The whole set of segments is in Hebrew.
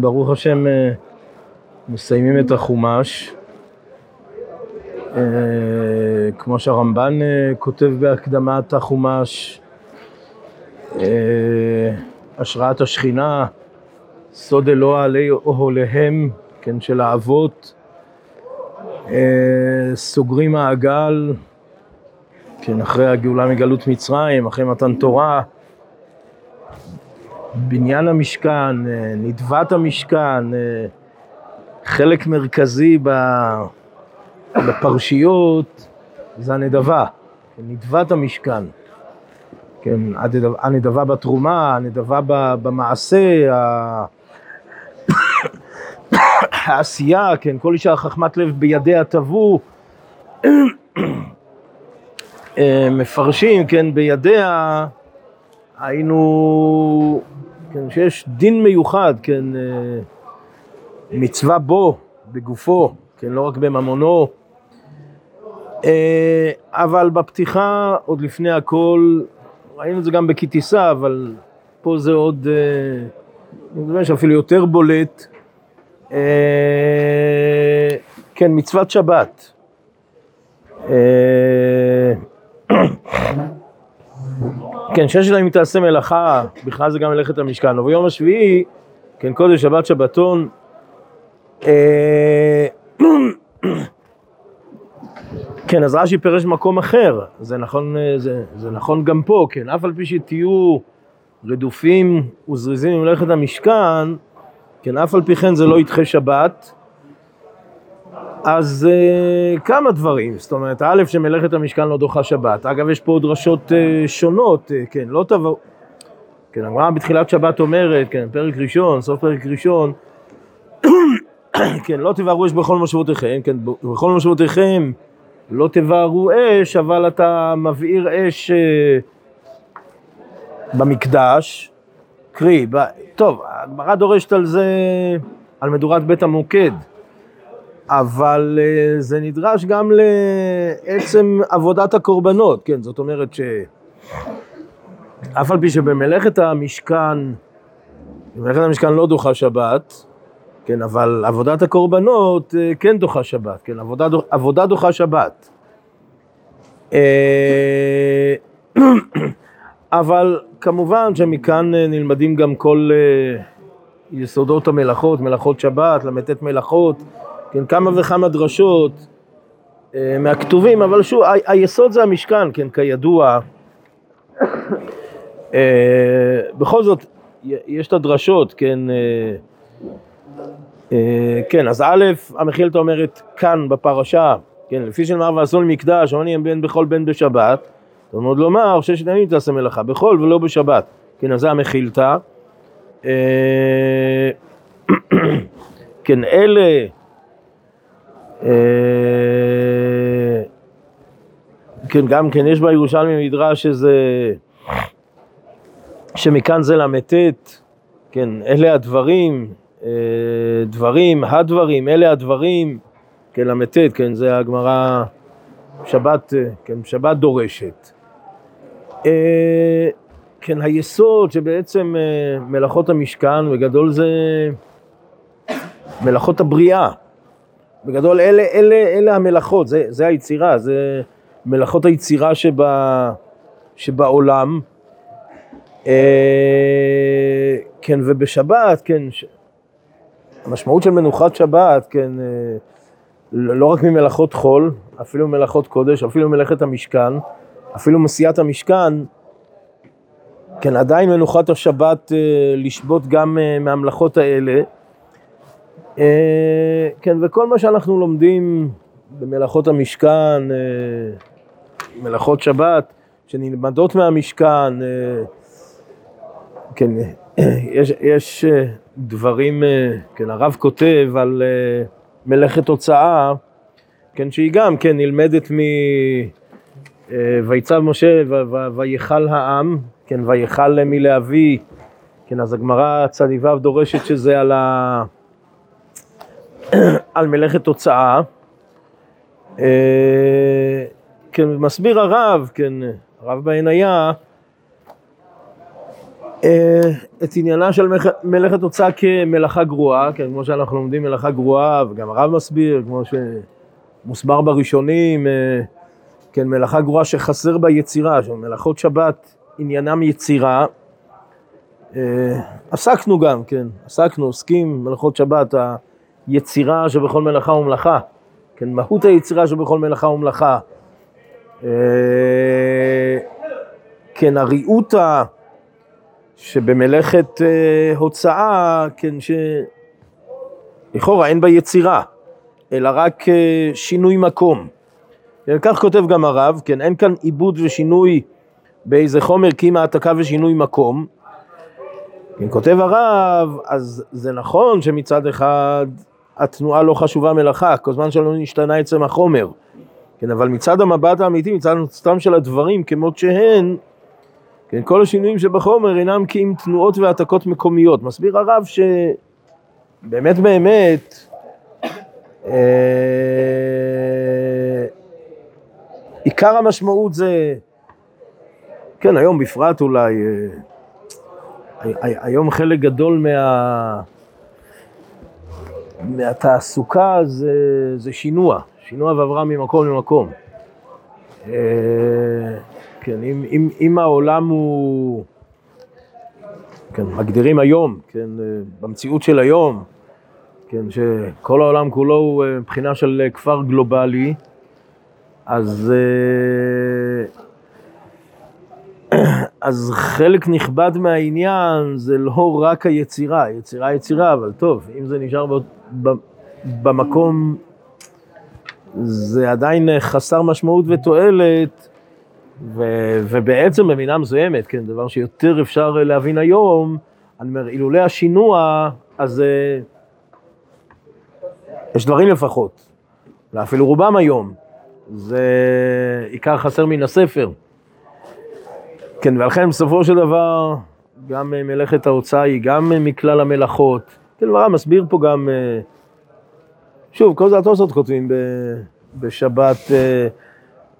ברוך השם אה, מסיימים את החומש. אה, כמו שהרמב"ן אה, כותב בהקדמת החומש, השראת השכינה, סוד אלוה עלי אוהליהם, כן, של האבות, סוגרים מעגל, כן, אחרי הגאולה מגלות מצרים, אחרי מתן תורה, בניין המשכן, אה, נדבת המשכן, אה, חלק מרכזי בפרשיות זה הנדבה, נדבת המשכן. כן, הנדבה בתרומה, הנדבה במעשה, העשייה, כן, כל אישה חכמת לב בידיה תבוא, אה, מפרשים, כן, בידיה היינו, כן, שיש דין מיוחד, כן, אה, מצווה בו, בגופו, כן, לא רק בממונו, אה, אבל בפתיחה, עוד לפני הכל, ראינו את זה גם בכתיסה, אבל פה זה עוד, אה, אני חושב שאפילו יותר בולט, כן, מצוות שבת. כן, ששת ימים תעשה מלאכה, בכלל זה גם מלאכת המשכן. וביום השביעי, כן, קודש, שבת, שבתון. אה, כן, אז רש"י פירש מקום אחר, זה נכון, אה, זה, זה נכון גם פה, כן, אף על פי שתהיו רדופים וזריזים ממלאכת המשכן, כן, אף על פי כן זה לא ידחה שבת, אז uh, כמה דברים, זאת אומרת, א', שמלאכת המשכן לא דוחה שבת. אגב, יש פה דרשות uh, שונות, uh, כן, לא תבואו... כן, הגמרא בתחילת שבת אומרת, כן, פרק ראשון, סוף פרק ראשון, כן, לא תבערו אש בכל מושבותיכם, כן, בכל מושבותיכם לא תבערו אש, אבל אתה מבעיר אש uh, במקדש, קרי, ב... טוב, הגמרא דורשת על זה, על מדורת בית המוקד. אבל uh, זה נדרש גם לעצם עבודת הקורבנות, כן, זאת אומרת שאף על פי שבמלאכת המשכן, במלאכת המשכן לא דוחה שבת, כן, אבל עבודת הקורבנות uh, כן דוחה שבת, כן, עבודה, עבודה דוחה שבת. Uh, אבל כמובן שמכאן נלמדים גם כל יסודות המלאכות, מלאכות שבת, ל"ט מלאכות, כן, כמה וכמה דרשות אה, מהכתובים, אבל שוב, ה- היסוד זה המשכן, כן, כידוע. אה, בכל זאת, יש את הדרשות, כן, אה, אה, כן, אז א', המחילתא אומרת כאן בפרשה, כן, לפי שנאמר ועשו מקדש, עוני הם בן בכל בן בשבת, זאת אומרת לומר ששת ימים תעשה מלאכה, בכל ולא בשבת, כן, אז זה המחילתא. אה, כן, אלה כן, גם כן, יש בירושלמי מדרש שזה, שמכאן זה ל"ט, כן, אלה הדברים, אה, דברים, הדברים, אלה הדברים, כן, ל"ט, כן, זה הגמרא, שבת, כן, שבת דורשת. אה, כן, היסוד שבעצם מלאכות המשכן, בגדול זה מלאכות הבריאה. בגדול אלה, אלה, אלה המלאכות, זה, זה היצירה, זה מלאכות היצירה שבה, שבעולם. אה, כן, ובשבת, כן, ש... המשמעות של מנוחת שבת, כן, אה, לא רק ממלאכות חול, אפילו מלאכות קודש, אפילו מלאכת המשכן, אפילו מסיעת המשכן, כן, עדיין מנוחת השבת אה, לשבות גם אה, מהמלאכות האלה. אה, כן, וכל מה שאנחנו לומדים במלאכות המשכן, אה, מלאכות שבת, שנלמדות מהמשכן, אה, כן, יש, יש דברים, כן, הרב כותב על מלאכת הוצאה, כן, שהיא גם, כן, נלמדת מ... ויצב משה ויכל העם, כן, ויכל מלהביא, כן, אז הגמרא צדיו דורשת שזה על ה... על מלאכת תוצאה. אה, כן, מסביר הרב, כן, הרב בעיניה, אה, את עניינה של מלאכת הוצאה כמלאכה גרועה, כן, כמו שאנחנו לומדים מלאכה גרועה, וגם הרב מסביר, כמו שמוסבר בראשונים, אה, כן, מלאכה גרועה שחסר בה יצירה, שמלאכות שבת עניינם יצירה. עסקנו גם, כן, עסקנו, עוסקים מלאכות שבת, היצירה שבכל מלאכה ומלאכה, כן, מהות היצירה שבכל מלאכה ומלאכה. כן, הריהוטה שבמלאכת אה, הוצאה, כן, שלכאורה אין בה יצירה, אלא רק אה, שינוי מקום. כך כותב גם הרב, כן, אין כאן עיבוד ושינוי באיזה חומר קימה העתקה ושינוי מקום. כן, כותב הרב, אז זה נכון שמצד אחד התנועה לא חשובה מלאכה, כל זמן שלא נשתנה עצם החומר. כן, אבל מצד המבט האמיתי, מצד סתם של הדברים כמות שהן, כן, כל השינויים שבחומר אינם כי אם תנועות והעתקות מקומיות. מסביר הרב שבאמת באמת, אה, עיקר המשמעות זה, כן, היום בפרט אולי, אה, היום חלק גדול מה... מהתעסוקה זה, זה שינוע, שינוע ועברה ממקום למקום. אה, כן, אם, אם, אם העולם הוא, כן, מגדירים היום, כן, אה, במציאות של היום, כן, שכל העולם כולו הוא אה, מבחינה של כפר גלובלי, אז, אז חלק נכבד מהעניין זה לא רק היצירה, יצירה יצירה, אבל טוב, אם זה נשאר ב, ב, במקום, זה עדיין חסר משמעות ותועלת, ו- ובעצם במינה מסוימת, כן, דבר שיותר אפשר להבין היום, אני אומר, אילולא השינוע, אז uh, יש דברים לפחות, ואפילו רובם היום, זה עיקר חסר מן הספר. כן, ולכן בסופו של דבר, גם מלאכת ההוצאה היא גם מכלל המלאכות. כן, דברה מסביר פה גם, uh, שוב, כל זה התוספות כותבים בשבת,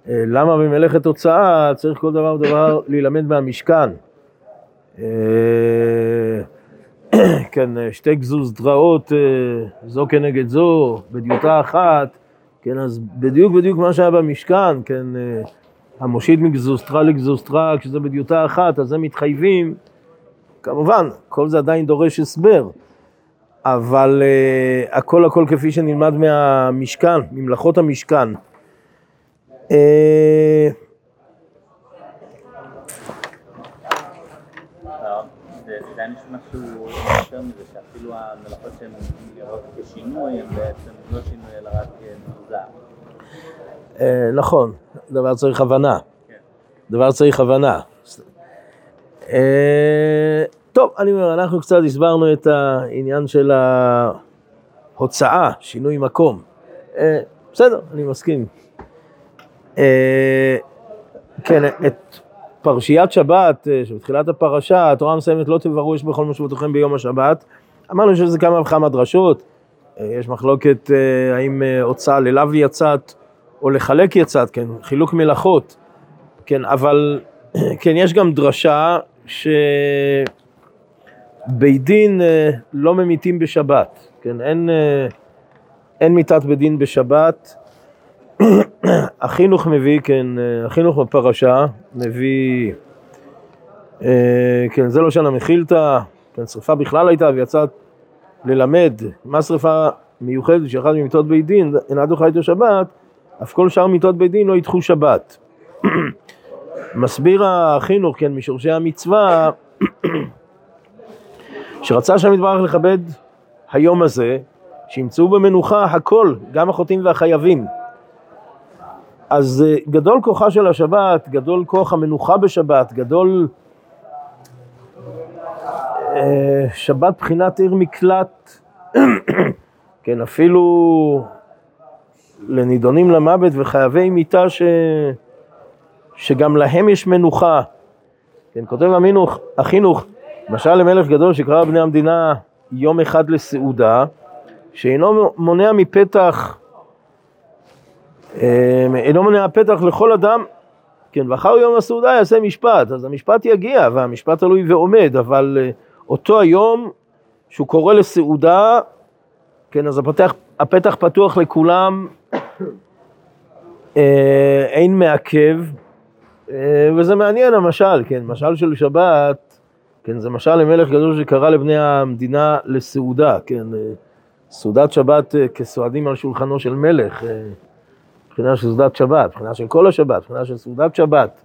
אה, למה במלאכת הוצאה צריך כל דבר ודבר להילמד מהמשכן? אה, כן, שתי גזוז דרעות, אה, זו כנגד זו, בדיוטה אחת, כן, אז בדיוק בדיוק מה שהיה במשכן, כן, המושיט מגזוסטרה לגזוסטרה, כשזה בדיוטה אחת, אז הם מתחייבים, כמובן, כל זה עדיין דורש הסבר, אבל uh, הכל הכל כפי שנלמד מהמשכן, ממלאכות המשכן. אה, זה נשמע שהוא יותר מזה, שאפילו המלאכות שהן נראות כשינוי, הן בעצם לא שינוי אלא רק מוזר. אה, נכון, דבר צריך הבנה. דבר צריך הבנה. אה, טוב, אני אומר, אנחנו קצת הסברנו את העניין של ההוצאה, שינוי מקום. בסדר, אני מסכים. אה, כן, את פרשיית שבת, אה, שבתחילת הפרשה, התורה מסיימת לא תברו יש בכל משמעותכם ביום השבת. אמרנו שזה כמה וכמה דרשות, אה, יש מחלוקת האם הוצאה ללאו יצאת או לחלק יצאת, כן, חילוק מלאכות, כן, אבל כן, יש גם דרשה שבית דין לא ממיתים בשבת, כן, אין, אין מיתת בית דין בשבת, החינוך מביא, כן, החינוך בפרשה מביא, אה, כן, זה לא שנה מחילתא, כן, שרפה בכלל הייתה ויצאת ללמד, מה שרפה מיוחדת שאחד ממיתות בית דין אינה דוחה איתו שבת, אף כל שאר מיתות בית דין לא ידחו שבת. מסביר החינוך, כן, משורשי המצווה, שרצה שם יתברך לכבד היום הזה, שימצאו במנוחה הכל, גם החוטאים והחייבים. אז אה, גדול כוחה של השבת, גדול כוח המנוחה בשבת, גדול אה, שבת בחינת עיר מקלט, כן, אפילו לנידונים למוות וחייבי מיתה ש... שגם להם יש מנוחה. כן, כותב המינוך, החינוך, משל למלך גדול שקרא בני המדינה יום אחד לסעודה, שאינו מונע מפתח אמ, אינו מונע פתח לכל אדם כן, ואחר יום הסעודה יעשה משפט, אז המשפט יגיע, והמשפט תלוי ועומד, אבל אה, אותו היום שהוא קורא לסעודה, כן, אז הפתח, הפתח פתוח לכולם, אה, אין מעכב, אה, וזה מעניין המשל, כן, משל של שבת, כן, זה משל למלך גדול שקרא לבני המדינה לסעודה, כן, סעודת שבת כסועדים על שולחנו של מלך, מבחינה של סעודת שבת, מבחינה של כל השבת, מבחינה של סעודת שבת.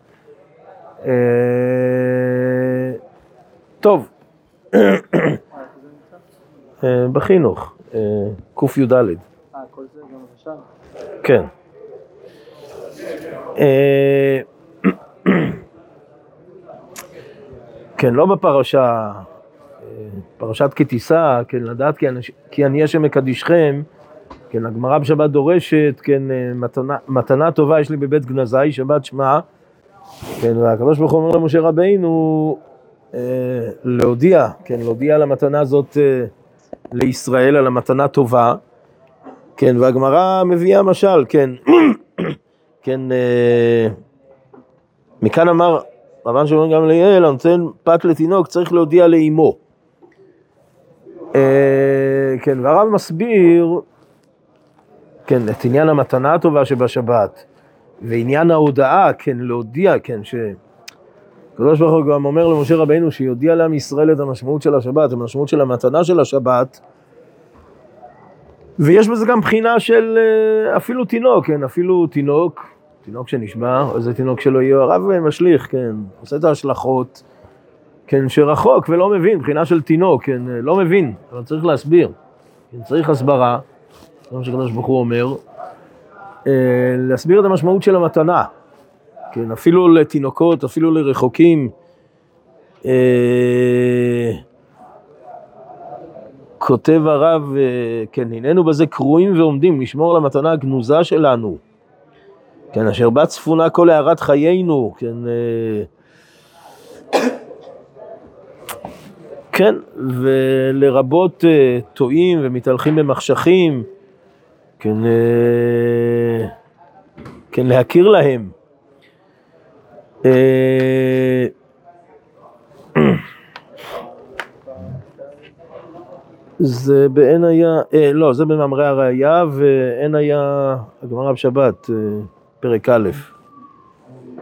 טוב, בחינוך, קי"ד. אה, כל זה גם למשל? כן. כן, לא בפרשה, פרשת כי תישא, כן, לדעת כי, אנש, כי אני השם מקדישכם, כן, הגמרא בשבת דורשת, כן, מתנה, מתנה טובה יש לי בבית גנזי, שבת שמע, כן, והקדוש ברוך הוא אומר למשה רבינו, אה, להודיע, כן, להודיע על המתנה הזאת אה, לישראל, על המתנה טובה, כן, והגמרא מביאה משל, כן, כן, אה, מכאן אמר רבן שמעון גמליאל, הנותן פת לתינוק צריך להודיע לאימו. כן, והרב מסביר, כן, את עניין המתנה הטובה שבשבת, ועניין ההודעה, כן, להודיע, כן, ש... הקדוש ברוך הוא גם אומר למשה רבינו שיודיע לעם ישראל את המשמעות של השבת, המשמעות של המתנה של השבת, ויש בזה גם בחינה של אה, אפילו תינוק, כן, אפילו תינוק, תינוק שנשבע, או איזה תינוק שלא יהיה, הרב משליך, כן, עושה את ההשלכות, כן, שרחוק ולא מבין, בחינה של תינוק, כן, לא מבין, אבל צריך להסביר, כן, צריך הסברה, זה מה שקדוש ברוך הוא אומר, אה, להסביר את המשמעות של המתנה. כן, אפילו לתינוקות, אפילו לרחוקים. אה, כותב הרב, אה, כן, הננו בזה קרועים ועומדים, לשמור על המתנה הגנוזה שלנו. כן, אשר בה צפונה כל הארת חיינו, כן, אה, כן, ולרבות טועים ומתהלכים במחשכים, כן, כן, להכיר להם. אה, זה בעין היה, אה, לא, זה במאמרי הראייה, ועין היה הגמרא בשבת, אה, פרק א',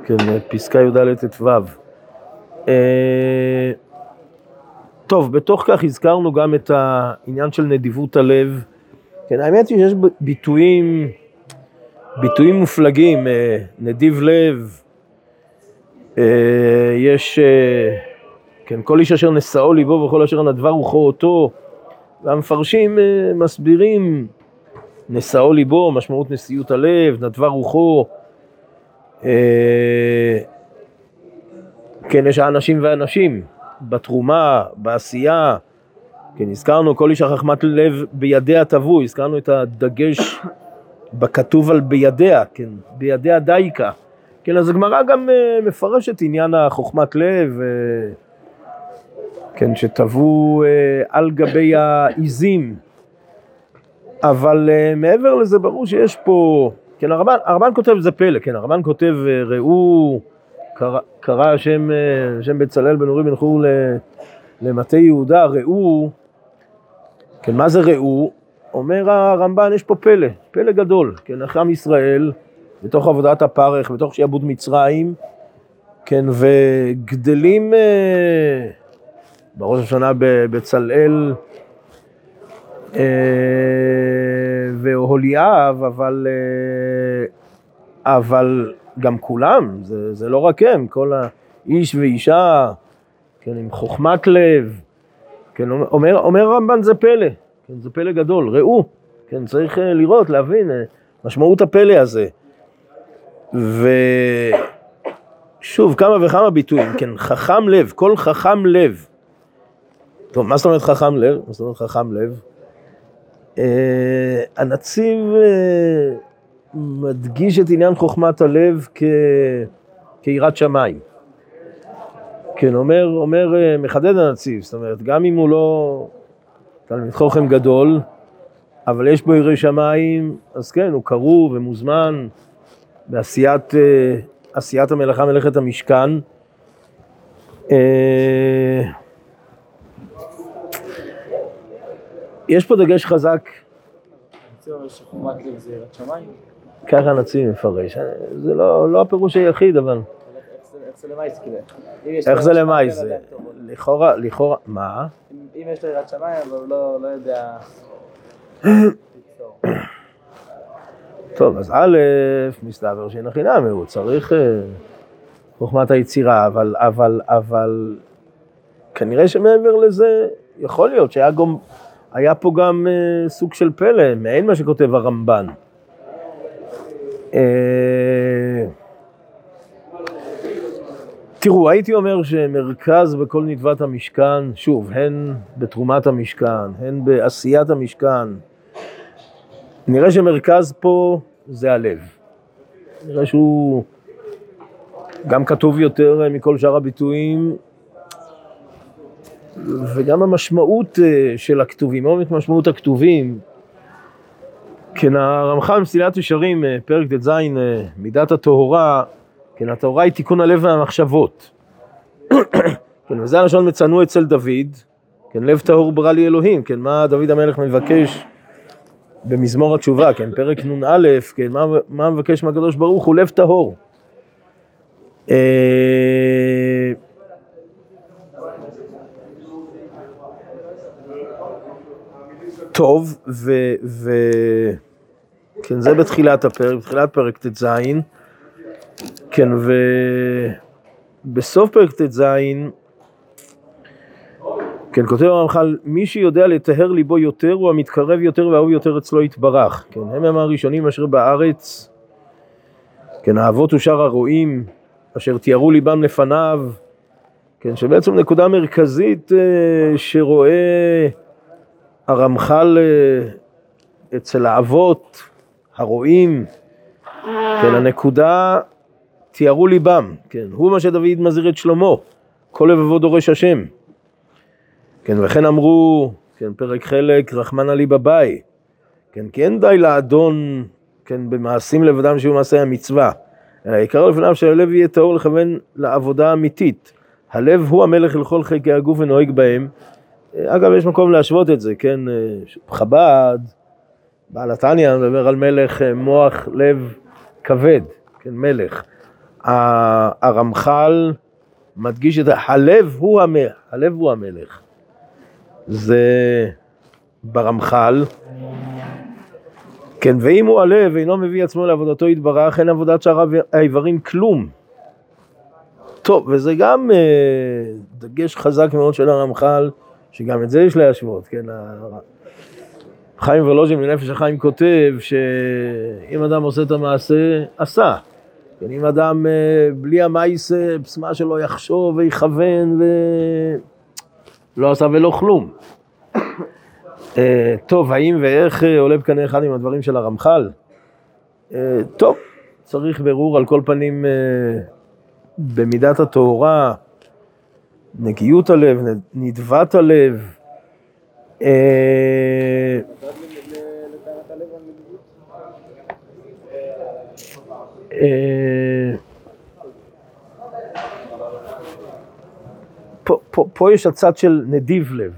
כן, פסקה י"ד ט"ו. אה, טוב, בתוך כך הזכרנו גם את העניין של נדיבות הלב. כן, האמת היא שיש ביטויים, ביטויים מופלגים, אה, נדיב לב, יש, אה, כן, כל איש אשר נשאו ליבו וכל אשר נדבה רוחו אותו, והמפרשים אה, מסבירים נשאו ליבו, משמעות נשיאות הלב, נדבה רוחו. כן, יש האנשים ואנשים, בתרומה, בעשייה. כן, הזכרנו כל איש החכמת לב בידיה תבוא, הזכרנו את הדגש בכתוב על בידיה, כן, בידיה דייקה. כן, אז הגמרא גם אה, מפרשת עניין החוכמת לב, אה, כן, שטבעו אה, על גבי העיזים, אבל מעבר לזה ברור שיש פה, כן, הרמב"ן, הרמב"ן כותב זה פלא, כן, הרמב"ן כותב ראו, קרא, קרא השם, השם בצלאל בן אורי בן חור למטה יהודה, ראו, כן, מה זה ראו? אומר הרמב"ן, יש פה פלא, פלא גדול, כן, אחרי עם ישראל, בתוך עבודת הפרך, בתוך שעבוד מצרים, כן, וגדלים אה, בראש השנה בצלאל אה, והוליאב, אבל, אה, אבל גם כולם, זה, זה לא רק הם, כל האיש ואישה, כן, עם חוכמת לב, כן, אומר, אומר הרמב"ן זה פלא, כן, זה פלא גדול, ראו, כן, צריך לראות, להבין, משמעות הפלא הזה. ושוב, כמה וכמה ביטויים, כן, חכם לב, כל חכם לב. טוב, מה זאת אומרת חכם לב? מה זאת אומרת חכם לב? אה, הנציב אה, מדגיש את עניין חוכמת הלב כ... כיראת שמיים. כן, אומר, אומר, אה, מחדד הנציב, זאת אומרת, גם אם הוא לא תלמיד חוכם גדול, אבל יש בו ירא שמיים, אז כן, הוא קרוב ומוזמן בעשיית, אה, עשיית המלאכה, מלאכת המשכן. אה, יש פה דגש חזק? ככה הנציב מפרש. זה לא, לא הפירוש היחיד, אבל איך זה- למאי? זה. לכאורה, לכאורה, מה? אם- אם יש לו יראת שמיים, אבל הוא לא לא יודע... טוב, אז א', מסתבר שאין הכי נמי, הוא צריך אה, חוכמת היצירה, אבל, אבל, אבל כנראה שמעבר לזה, יכול להיות שהיה גם, היה פה גם אה, סוג של פלא, מעין מה שכותב הרמב"ן. אה, תראו, הייתי אומר שמרכז בכל נדבת המשכן, שוב, הן בתרומת המשכן, הן בעשיית המשכן, נראה שמרכז פה זה הלב. נראה שהוא גם כתוב יותר אה, מכל שאר הביטויים, וגם המשמעות אה, של הכתובים, עומק משמעות הכתובים. כן, הרמח"ל במסילת ישרים, אה, פרק ט"ז, מידת הטהורה, כן, הטהורה היא תיקון הלב והמחשבות. כן, וזה הלשון מצאנו אצל דוד, כן, לב טהור ברא לי אלוהים, כן, מה דוד המלך מבקש במזמור התשובה, כן, פרק נ"א, כן, מה, מה מבקש מהקדוש ברוך הוא? לב טהור. אה, טוב, ו... ו... כן, זה בתחילת הפרק, בתחילת פרק ט"ז, כן, ובסוף פרק ט"ז, כן, כותב הרמח"ל, מי שיודע לטהר ליבו יותר הוא המתקרב יותר והאהוב יותר אצלו יתברך. כן, הם הם הראשונים אשר בארץ, כן, האבות ושאר הרועים, אשר תיארו ליבם לפניו, כן, שבעצם נקודה מרכזית אה, שרואה הרמח"ל אה, אצל האבות, הרועים, כן, הנקודה תיארו ליבם, כן, הוא מה שדוד מזהיר את שלמה, כל לבבו דורש השם. כן, וכן אמרו, כן, פרק חלק, רחמנא לי בבאי, כן, כי אין די לאדון, כן, במעשים לבדם שהוא מעשה המצווה, אלא העיקר לפניו שהלב יהיה טהור לכוון לעבודה אמיתית. הלב הוא המלך לכל חלקי הגוף ונוהג בהם. אגב, יש מקום להשוות את זה, כן, חב"ד, בעל התניא מדבר על מלך אה, מוח לב כבד, כן, מלך. הרמח"ל מדגיש את ה- הלב הוא המלך, הלב הוא המלך. זה ברמח"ל. כן, ואם הוא הלב אינו מביא עצמו לעבודתו יתברך, אין עבודת שאר האיברים כלום. טוב, וזה גם אה, דגש חזק מאוד של הרמח"ל, שגם את זה יש להשוות, כן? חיים ולוז'ין בנפש החיים כותב שאם אדם עושה את המעשה, עשה. כן, אם אדם אה, בלי אה, בשמה שלו יחשוב ויכוון ולא עשה ולא כלום. אה, טוב, האם ואיך אה, עולה בקנה אחד עם הדברים של הרמח"ל? אה, טוב, צריך בירור על כל פנים במידת הטהורה, נקיות הלב, נדבת הלב. אה, אה, פה, פה, פה יש הצד של נדיב לב.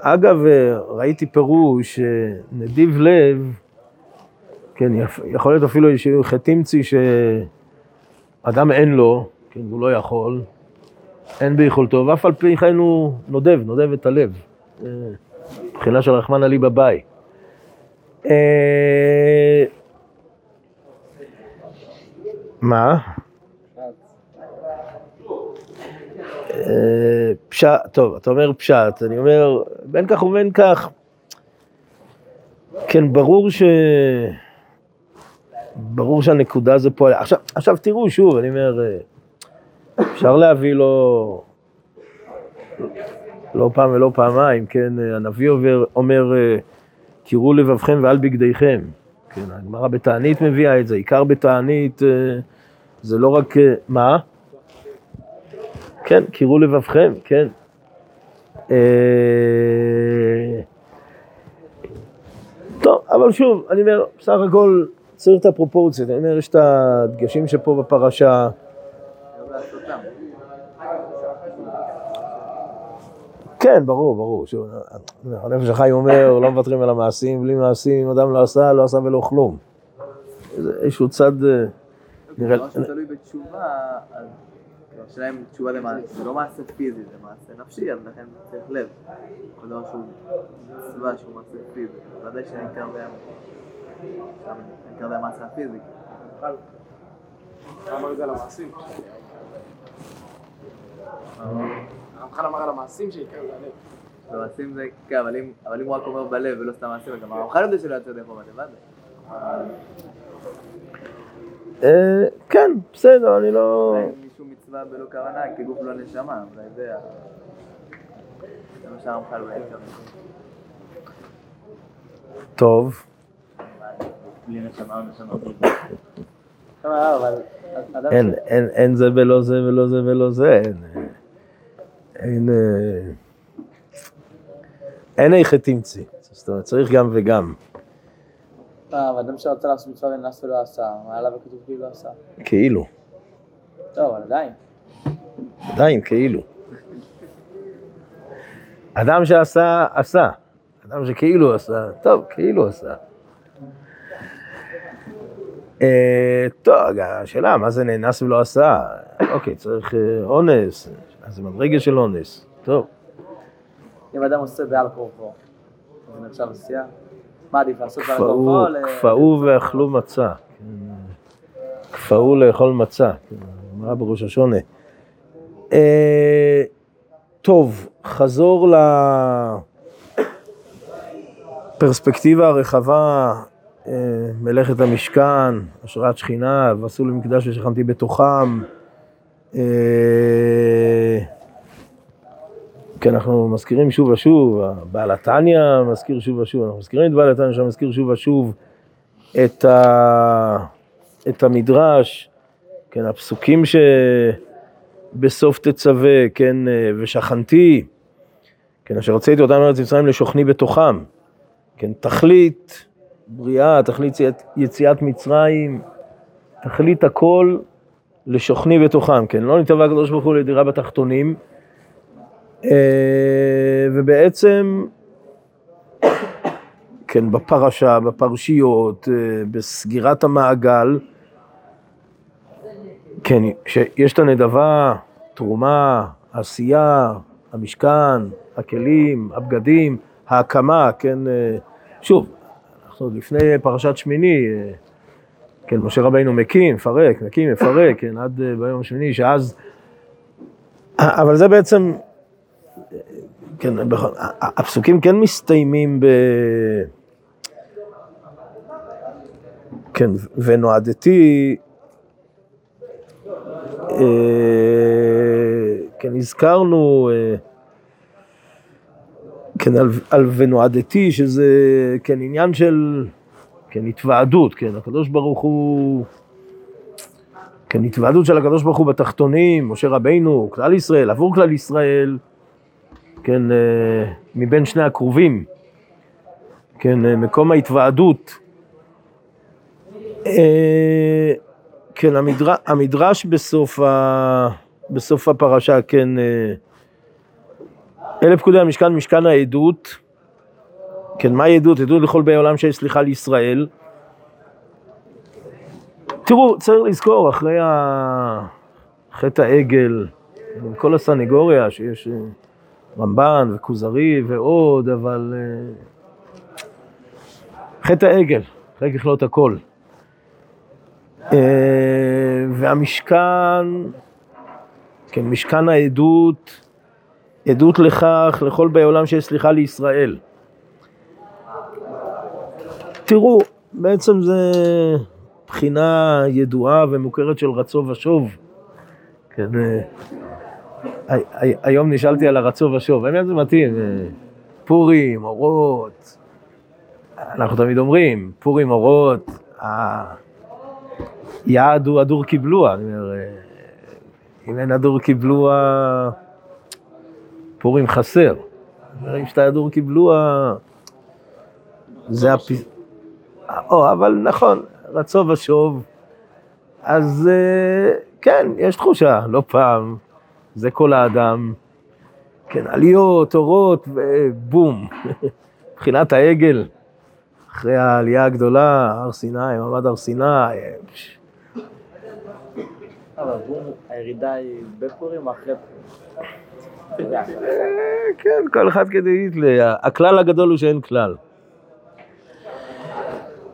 אגב, אה, ראיתי פירוש, אה, נדיב לב, כן, יכול להיות אפילו איזשהו חטמצי שאדם אין לו, כן, הוא לא יכול, אין ביכולתו, ואף על פי כן הוא נודב, נודב את הלב. אה, מבחינה של רחמנא לי בבאי. אה, מה? אה, פשט, טוב, אתה אומר פשט, אני אומר, בין כך ובין כך, כן, ברור ש... ברור שהנקודה זה פועל. עכשיו, עכשיו תראו, שוב, אני אומר, אפשר להביא לו, לא פעם ולא פעמיים, כן, הנביא אומר, אומר קירו לבבכם ועל בגדיכם. כן, הגמרא בתענית מביאה את זה, עיקר בתענית אה, זה לא רק, אה, מה? כן, קירו לבבכם, כן. אה, טוב, אבל שוב, אני אומר, בסך הכל צריך את הפרופורציות, אני אומר, יש את הדגשים שפה בפרשה. כן, ברור, ברור. שוב, הנפש החי אומר, לא מוותרים על המעשים, בלי מעשים, אם אדם לא עשה, לא עשה ולא כלום. איזשהו צד, אה, נראה, דבר שתלוי בתשובה, אז השאלה אם תשובה למעשה, זה לא מעשה פיזי, זה מעשה נפשי, אז לכן צריך לב. כל דבר שהוא מצווה, שהוא מעשה פיזי, ודאי שהעיקר בהם, שם העיקר בהם מעשה הפיזי. אמר את זה על המעשים. הרמח"ל אמר על המעשים שעיקר זה הלב. במעשים זה, כן, אבל אם, הוא רק אומר בלב ולא סתם מעשים, גם הרמח"ל יודע שלא יצא ידי חובה לבד. אה, כן, בסדר, אני לא... מצווה בלא כוונה, כגוף לא נשמה, אולי זה ה... זה מה שהרמח"ל התכוון. טוב. בלי נשמה או נשמה בלי אבל אדם אין, אין, אין זה ולא זה ולא זה ולא זה, אין, אין, אה, אין איכא תמצי, זאת אומרת, צריך גם וגם, אה, אבל אדם שרצה לעשות מצווה ונס ולא עשה, מה עליו הכתוב כאילו לא עשה? כאילו, אבל עדיין. עדיין כאילו. אדם שעשה, עשה, אדם שכאילו עשה, טוב, כאילו עשה. אה, טוב, השאלה, מה זה נאנס ולא עשה? אוקיי, צריך אה, אונס, מה זה מדרגה של אונס, טוב. אם אדם עושה בעל כורחו, אז זה נחשב עשייה? מה עדיף לעשות בעל כורחו? כפאו ואכלו מצה. כן. כפאו לאכול מצה, כן, אמרה בראש השונה. אה, טוב, חזור לפרספקטיבה הרחבה, אה, מלאכת המשכן, השראת שכינה, ועשו למקדש ושכנתי בתוכם. אה, כי אנחנו מזכירים שוב ושוב, בעל התניא מזכיר שוב ושוב, אנחנו מזכירים את בעל התניא שמזכיר שוב ושוב את, ה, את המדרש, כן, הפסוקים שבסוף תצווה, כן, ושכנתי, כן, אשר הוצאתי אותם מארץ מצרים לשוכני בתוכם, כן, תכלית בריאה, תכלית יציאת, יציאת מצרים, תכלית הכל לשוכני בתוכם, כן, לא נתבע הקדוש ברוך הוא לדירה בתחתונים, אה, ובעצם, כן, בפרשה, בפרשיות, אה, בסגירת המעגל, כן, שיש את הנדבה, תרומה, עשייה, המשכן, הכלים, הבגדים, ההקמה, כן, אה, שוב, אנחנו עוד לפני פרשת שמיני, אה, כן, משה רבינו מקים, מפרק, מקים, מפרק, כן, עד אה, ביום השמיני, שאז, אבל זה בעצם, כן, בכל- הפסוקים כן מסתיימים ב... כן, ונועדתי, כן, הזכרנו, אה, כן, על, על ונועדתי, שזה, כן, עניין של, כן, התוועדות, כן, הקדוש ברוך הוא, כן, התוועדות של הקדוש ברוך הוא בתחתונים, משה רבינו, כלל ישראל, עבור כלל ישראל, כן, אה, מבין שני הקרובים, כן, אה, מקום ההתוועדות. כן, המדר... המדרש בסוף, ה... בסוף הפרשה, כן, אה, אלה פקודי המשכן, משכן העדות. כן, מהי עדות? עדות לכל באי עולם שיש סליחה לישראל. תראו, צריך לזכור, אחרי ה... חטא העגל, כל הסנגוריה שיש אה, רמב"ן וכוזרי ועוד, אבל אה, חטא העגל, אחרי ככלות הכל. אה, והמשכן, כן, משכן העדות, עדות לכך, לכל באי עולם שיש סליחה לישראל. תראו, בעצם זה בחינה ידועה ומוכרת של רצו ושוב. כן, אה, הי- הי- היום נשאלתי על הרצו ושוב, האמת זה מתאים, אה, פורים, אורות, אנחנו תמיד אומרים, פורים, אורות, היעד הוא הדור קיבלוה, אני אומר, אה, אם אין הדור קיבלוה, פורים חסר. אם שאתה הדור קיבלוה, זה הפ... או, אבל נכון, רצו ושוב. אז אה, כן, יש תחושה, לא פעם, זה כל האדם. כן, עליות, אורות, ובום. מבחינת העגל, אחרי העלייה הגדולה, הר סיני, מעמד הר סיני, אה, אבל עבור הירידה היא בפורים או אחרי פורים? כן, כל אחד כדי להתלה. הכלל הגדול הוא שאין כלל.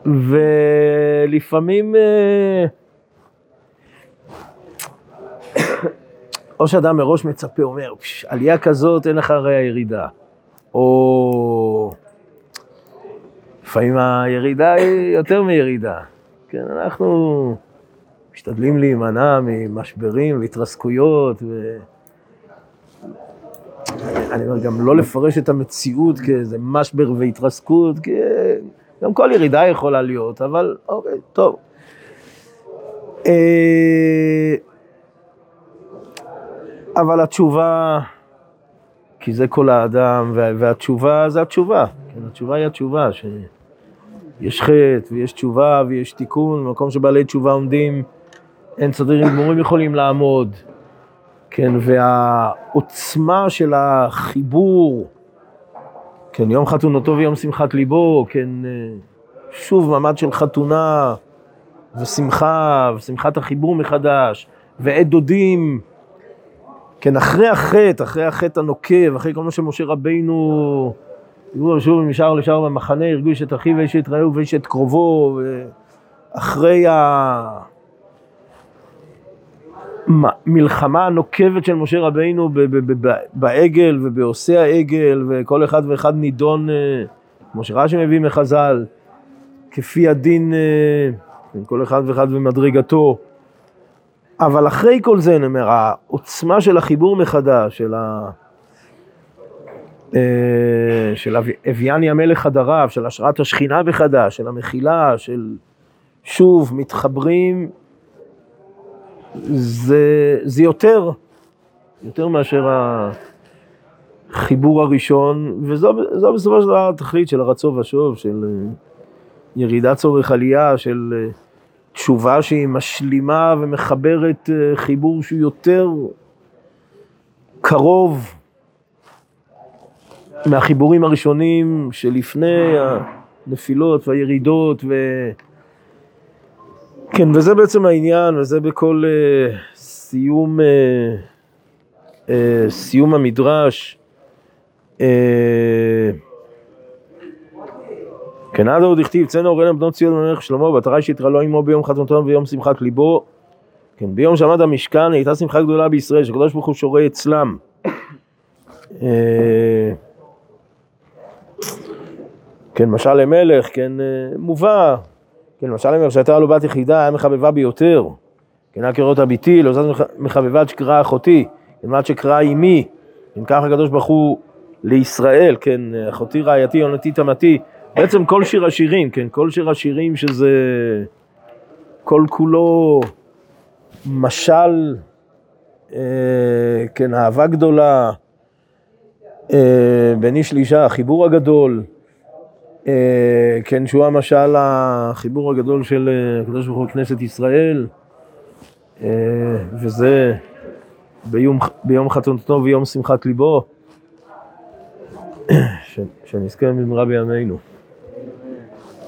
ולפעמים, אה, או שאדם מראש מצפה, אומר, "פש, עלייה כזאת אין לך הרי הירידה. או לפעמים הירידה היא יותר מירידה. כן, אנחנו משתדלים להימנע ממשברים והתרסקויות, ו... אני אומר, גם לא לפרש את המציאות כאיזה משבר והתרסקות, כי גם כל ירידה יכולה להיות, אבל אוקיי, טוב. אה, אבל התשובה, כי זה כל האדם, וה- והתשובה זה התשובה. כן, התשובה היא התשובה, שיש חטא ויש תשובה ויש תיקון, במקום שבעלי תשובה עומדים, אין צדירים גמורים יכולים לעמוד. כן, והעוצמה של החיבור, כן, יום חתונתו ויום שמחת ליבו, כן, אה, שוב מעמד של חתונה ושמחה, ושמחת החיבור מחדש, ועד דודים, כן, אחרי החטא, אחרי החטא הנוקב, אחרי כל מה שמשה רבינו, דיברו שוב משער לשער במחנה, הרגיש את אחיו ואיש את רעהו ואיש את קרובו, אחרי ה... המלחמה הנוקבת של משה רבינו בעגל ובעושי העגל, וכל אחד ואחד נידון, אה, כמו שרש"י מביא מחז"ל, כפי הדין, אה, כל אחד ואחד במדרגתו. אבל אחרי כל זה, אני אומר, העוצמה של החיבור מחדש, של ה... אה, של אב- אביאני המלך חדריו, של השראת השכינה מחדש, של המחילה, של שוב מתחברים זה, זה יותר, יותר מאשר החיבור הראשון, וזו זו בסופו של דבר התכלית של הרצו ושוב, של אה, ירידת צורך עלייה, של אה, תשובה שהיא משלימה ומחברת אה, חיבור שהוא יותר קרוב מהחיבורים הראשונים שלפני הנפילות והירידות ו... כן, וזה בעצם העניין, וזה בכל uh, סיום, uh, uh, סיום המדרש. Uh, כן, עד עוד הכתיב, צאנה אורנה בנות ציון ומלך שלמה, בתרי שהתרלו עמו ביום חתונתו וביום שמחת ליבו. כן, ביום שעמד המשכן הייתה שמחה גדולה בישראל, שהקדוש ברוך הוא שורה אצלם. אה, כן, משל למלך, כן, אה, מובא, כן, למשל למלך שהייתה לו בת יחידה, היה מחבבה ביותר. כן, היה קראות הביתי, לא זאת מחבבה עד שקרא אחותי, כן, עד שקרא אמי, כן, ככה הקדוש ברוך הוא לישראל, כן, אחותי רעייתי, עונתי תמתי, בעצם כל שיר השירים, כן, כל שיר השירים שזה כל כולו משל, אה, כן, אהבה גדולה, אה, בין איש לאישה, החיבור הגדול, כן, שהוא המשל החיבור הגדול של אה, הקדוש ברוך הוא כנסת ישראל, אה, וזה ביום, ביום חתונתו ויום שמחת ליבו, שנזכה במהרה בימינו.